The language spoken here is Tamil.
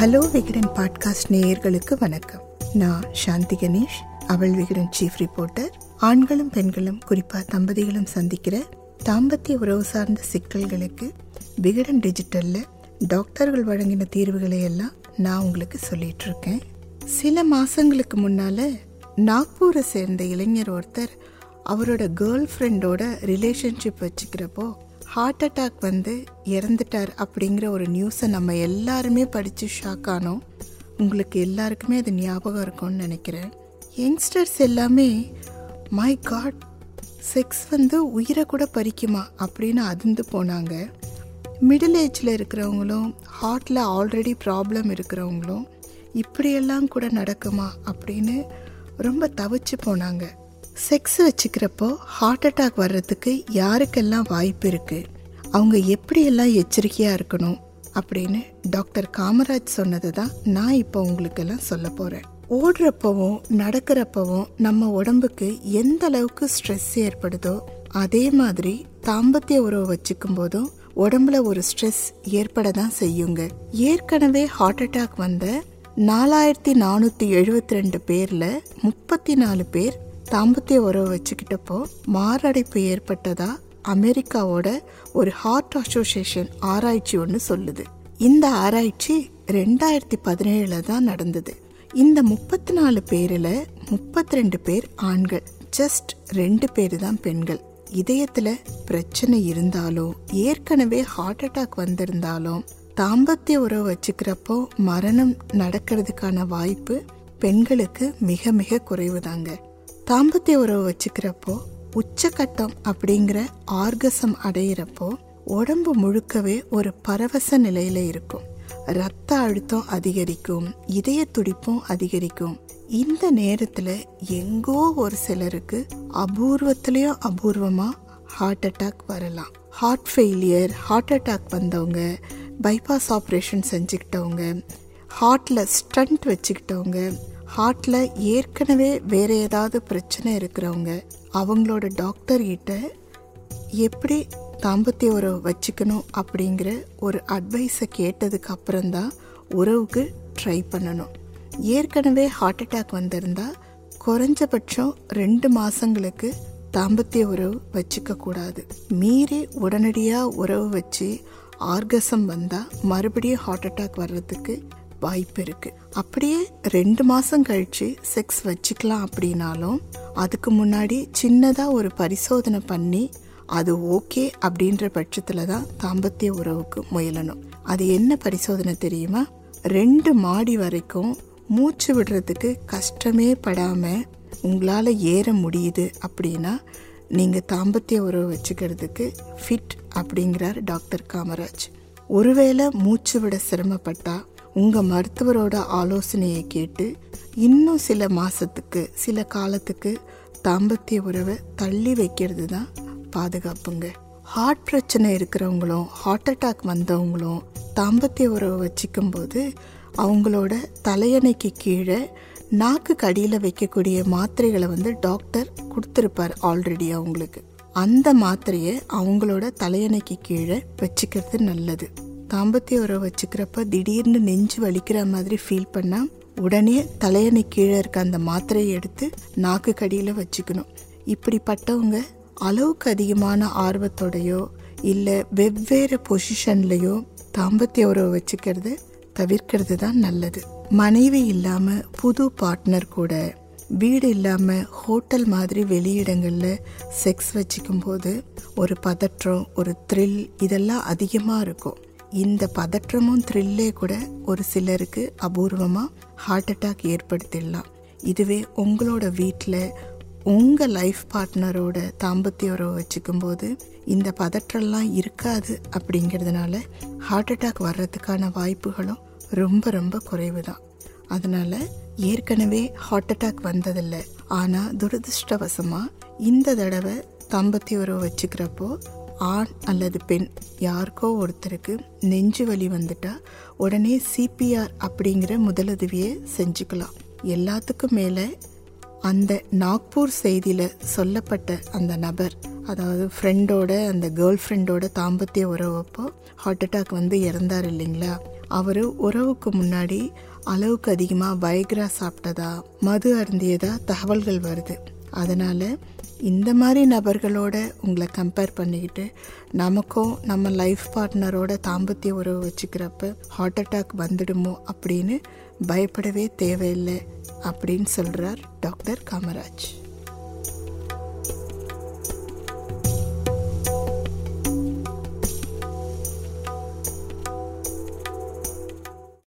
ஹலோ விகடன் பாட்காஸ்ட் நேயர்களுக்கு வணக்கம். நான் சாந்தி கணேஷ் அவள் விகடன் சீஃப் ரிப்போர்ட்டர் ஆண்களும் பெண்களும் குறிப்பாக தம்பதிகளும் சந்திக்கிற தாம்பத்திய உறவு சார்ந்த சிக்கல்களுக்கு விகடன் டிஜிட்டலில் டாக்டர்கள் வழங்கின தீர்வுகளை எல்லாம் நான் உங்களுக்கு சொல்லிட்டு இருக்கேன். சில மாதங்களுக்கு முன்னால் நாக்பூரை சேர்ந்த இளைஞர் ஒருத்தர் அவரோட கேர்ள் ஃப்ரெண்டோட ரிலேஷன்ஷிப் வச்சுக்கிறப்போ ஹார்ட் அட்டாக் வந்து இறந்துட்டார் அப்படிங்கிற ஒரு நியூஸை நம்ம எல்லாருமே படித்து ஷாக் ஆனோம். உங்களுக்கு எல்லாருக்குமே அது ஞாபகம் இருக்கும்னு நினைக்கிறேன். யங்ஸ்டர்ஸ் எல்லாமே மை காட் செக்ஸ் வந்து உயிரை கூட பறிக்குமா? அப்படின்னு அதிர்ந்து போனாங்க. மிடில் ஏஜில் இருக்கிறவங்களும் ஹார்ட்டில் ஆல்ரெடி ப்ராப்ளம் இருக்கிறவங்களும் இப்படியெல்லாம் கூட நடக்குமா? அப்படின்னு ரொம்ப தவிச்சு போனாங்க. செக்ஸ் வச்சுக்கிறப்போ ஹார்ட் அட்டாக் வர்றதுக்கு யாருக்கெல்லாம் வாய்ப்பு இருக்குது அவங்க எப்படியெல்லாம் எச்சரிக்கையாக இருக்கணும் அப்படின்னு டாக்டர் காமராஜ் சொன்னதை தான் நான் இப்போ உங்களுக்கெல்லாம் சொல்ல போகிறேன் ஓடுறப்பவும் நடக்கிறப்பவும் நம்ம உடம்புக்கு எந்த அளவுக்கு ஸ்ட்ரெஸ் ஏற்படுதோ அதே மாதிரி தாம்பத்திய உறவு வச்சுக்கும் போதும் உடம்புல ஒரு ஸ்ட்ரெஸ் ஏற்பட தான் செய்யுங்க. ஏற்கனவே ஹார்ட் அட்டாக் வந்த நாலாயிரத்தி நானூற்றி எழுபத்தி ரெண்டு பேரில் முப்பத்தி நாலு பேர் தாம்பத்திய உறவு வச்சுக்கிட்டப்போ மாரடைப்பு ஏற்பட்டதா அமெரிக்காவோட ஒரு ஹார்ட் அசோசியேஷன் ஆராய்ச்சி ஒன்று சொல்லுது. இந்த ஆராய்ச்சி ரெண்டாயிரத்தி பதினேழுல தான் நடந்தது. இந்த முப்பத்தி நாலு பேரில் முப்பத்தி ரெண்டு பேர் ஆண்கள். ஜஸ்ட் ரெண்டு பேர் தான் பெண்கள். இதயத்தில் பிரச்சனை இருந்தாலும் ஏற்கனவே ஹார்ட் அட்டாக் வந்திருந்தாலும் தாம்பத்திய உறவு வச்சுக்கிறப்போ மரணம் நடக்கிறதுக்கான வாய்ப்பு பெண்களுக்கு மிக மிக குறைவுதாங்க. தாம்பத்திய உறவு வச்சுக்கிறப்போ உச்சக்கட்டம் அப்படிங்கிற ஆர்கசம் அடையிறப்போ உடம்பு முழுக்கவே ஒரு பரவச நிலையில இருக்கும். ரத்த அழுத்தம் அதிகரிக்கும் இதய துடிப்பும் அதிகரிக்கும். இந்த நேரத்துல எங்கோ ஒரு சிலருக்கு அபூர்வத்துலேயும் அபூர்வமா ஹார்ட் அட்டாக் வரலாம். ஹார்ட் ஃபெயிலியர் ஹார்ட் அட்டாக் வந்தவங்க பைபாஸ் ஆப்ரேஷன் செஞ்சுக்கிட்டவங்க ஹார்ட்ல ஸ்டண்ட் வச்சுக்கிட்டவங்க ஹார்ட்டில் ஏற்கனவே வேறு ஏதாவது பிரச்சனை இருக்கிறவங்க அவங்களோட டாக்டர் கிட்ட எப்படி தாம்பத்திய உறவு வச்சுக்கணும் அப்படிங்கிற ஒரு அட்வைஸை கேட்டதுக்கு அப்புறம்தான் உறவுக்கு ட்ரை பண்ணணும். ஏற்கனவே ஹார்ட் அட்டாக் வந்திருந்தா குறைஞ்சபட்சம் ரெண்டு மாதங்களுக்கு தாம்பத்திய உறவு வச்சுக்க கூடாது. மீறி உடனடியாக உறவு வச்சு ஆர்கசம் வந்தால் மறுபடியும் ஹார்ட் அட்டாக் வர்றதுக்கு வாய்ப்பு இருக்கு அப்படியே ரெண்டு மாசம் கழிச்சு செக்ஸ் வச்சுக்கலாம் அப்படின்னாலும் அதுக்கு முன்னாடி சின்னதா ஒரு பரிசோதனை பண்ணி அது ஓகே அப்படின்ற பட்சத்துல தான் தாம்பத்திய உறவுக்கு முயலணும். அது என்ன பரிசோதனை தெரியுமா? ரெண்டு மாடி வரைக்கும் மூச்சு விடுறதுக்கு கஷ்டமே படாம உங்களால் ஏற முடியுது அப்படின்னா நீங்கள் தாம்பத்திய உறவு வச்சுக்கிறதுக்கு ஃபிட் அப்படிங்கிறார் டாக்டர் காமராஜ். ஒருவேளை மூச்சு விட சிரமப்பட்டால் உங்கள் மருத்துவரோட ஆலோசனையை கேட்டு இன்னும் சில மாதத்துக்கு சில காலத்துக்கு தாம்பத்திய உறவை தள்ளி வைக்கிறது தான் பாதுகாப்புங்க. ஹார்ட் பிரச்சனை இருக்கிறவங்களும் ஹார்ட் அட்டாக் வந்தவங்களும் தாம்பத்திய உறவை வச்சுக்கும் போது அவங்களோட தலையணைக்கு கீழே நாக்கு கடியில் வைக்கக்கூடிய மாத்திரைகளை வந்து டாக்டர் கொடுத்துருப்பார் ஆல்ரெடி அவங்களுக்கு. அந்த மாத்திரையை அவங்களோட தலையணைக்கு கீழே வச்சுக்கிறது நல்லது. தாம்பத்திய உறவு வச்சுக்கிறப்ப திடீர்னு நெஞ்சு வலிக்கிற மாதிரி ஃபீல் பண்ணால் உடனே தலையணை கீழே இருக்க அந்த மாத்திரையை எடுத்து நாக்கு கடியில் வச்சுக்கணும். இப்படிப்பட்டவங்க அளவுக்கு அதிகமான ஆர்வத்தோடையோ இல்லை வெவ்வேறு பொசிஷன்லையோ தாம்பத்திய உறவு வச்சுக்கிறது தவிர்க்கிறது தான் நல்லது. மனைவி இல்லாமல் புது பார்ட்னர் கூட வீடு இல்லாமல் ஹோட்டல் மாதிரி வெளியிடங்களில் செக்ஸ் வச்சுக்கும் போது ஒரு பதற்றம் ஒரு த்ரில் இதெல்லாம் அதிகமாக இருக்கும். இந்த பதற்றமும் த்ரில்லே கூட ஒரு சிலருக்கு அபூர்வமாக ஹார்ட் அட்டாக் ஏற்படுத்திடலாம். இதுவே உங்களோட வீட்டில் உங்கள் லைஃப் பார்ட்னரோட தாம்பத்திய உறவு வச்சுக்கும் போது இந்த பதற்றம்லாம் இருக்காது அப்படிங்கிறதுனால ஹார்ட் அட்டாக் வர்றதுக்கான வாய்ப்புகளும் ரொம்ப ரொம்ப குறைவு தான் அதனால் ஏற்கனவே ஹார்ட் அட்டாக் வந்ததில்லை. ஆனால் துரதிருஷ்டவசமாக இந்த தடவை தாம்பத்திய உறவு வச்சுக்கிறப்போ ஆண் அல்லது பெண் யாருக்கோ ஒருத்தருக்கு நெஞ்சு வலி வந்துட்டா உடனே சிபிஆர் அப்படிங்கிற முதலுதவியை செஞ்சுக்கலாம். எல்லாத்துக்கும் மேலே அந்த நாக்பூர் செய்தியில் சொல்லப்பட்ட அந்த நபர் அதாவது ஃப்ரெண்டோட அந்த கேர்ள் ஃப்ரெண்டோட தாம்பத்திய உறவப்போ ஹார்ட் அட்டாக் வந்து இறந்தார் இல்லைங்களா? அவர் உறவுக்கு முன்னாடி அளவுக்கு அதிகமாக வைக்ரா சாப்பிட்டதா மது அருந்தியதா தகவல்கள் வருது. அதனால் இந்த மாதிரி நபர்களோட உங்களை கம்பேர் பண்ணிக்கிட்டு நமக்கும் நம்ம லைஃப் பார்ட்னரோட தாம்பத்திய உறவு வச்சுக்கிறப்ப ஹார்ட் அட்டாக் வந்துடுமோ அப்படின்னு பயப்படவே தேவையில்லை அப்படின்னு சொல்கிறார் டாக்டர் காமராஜ்.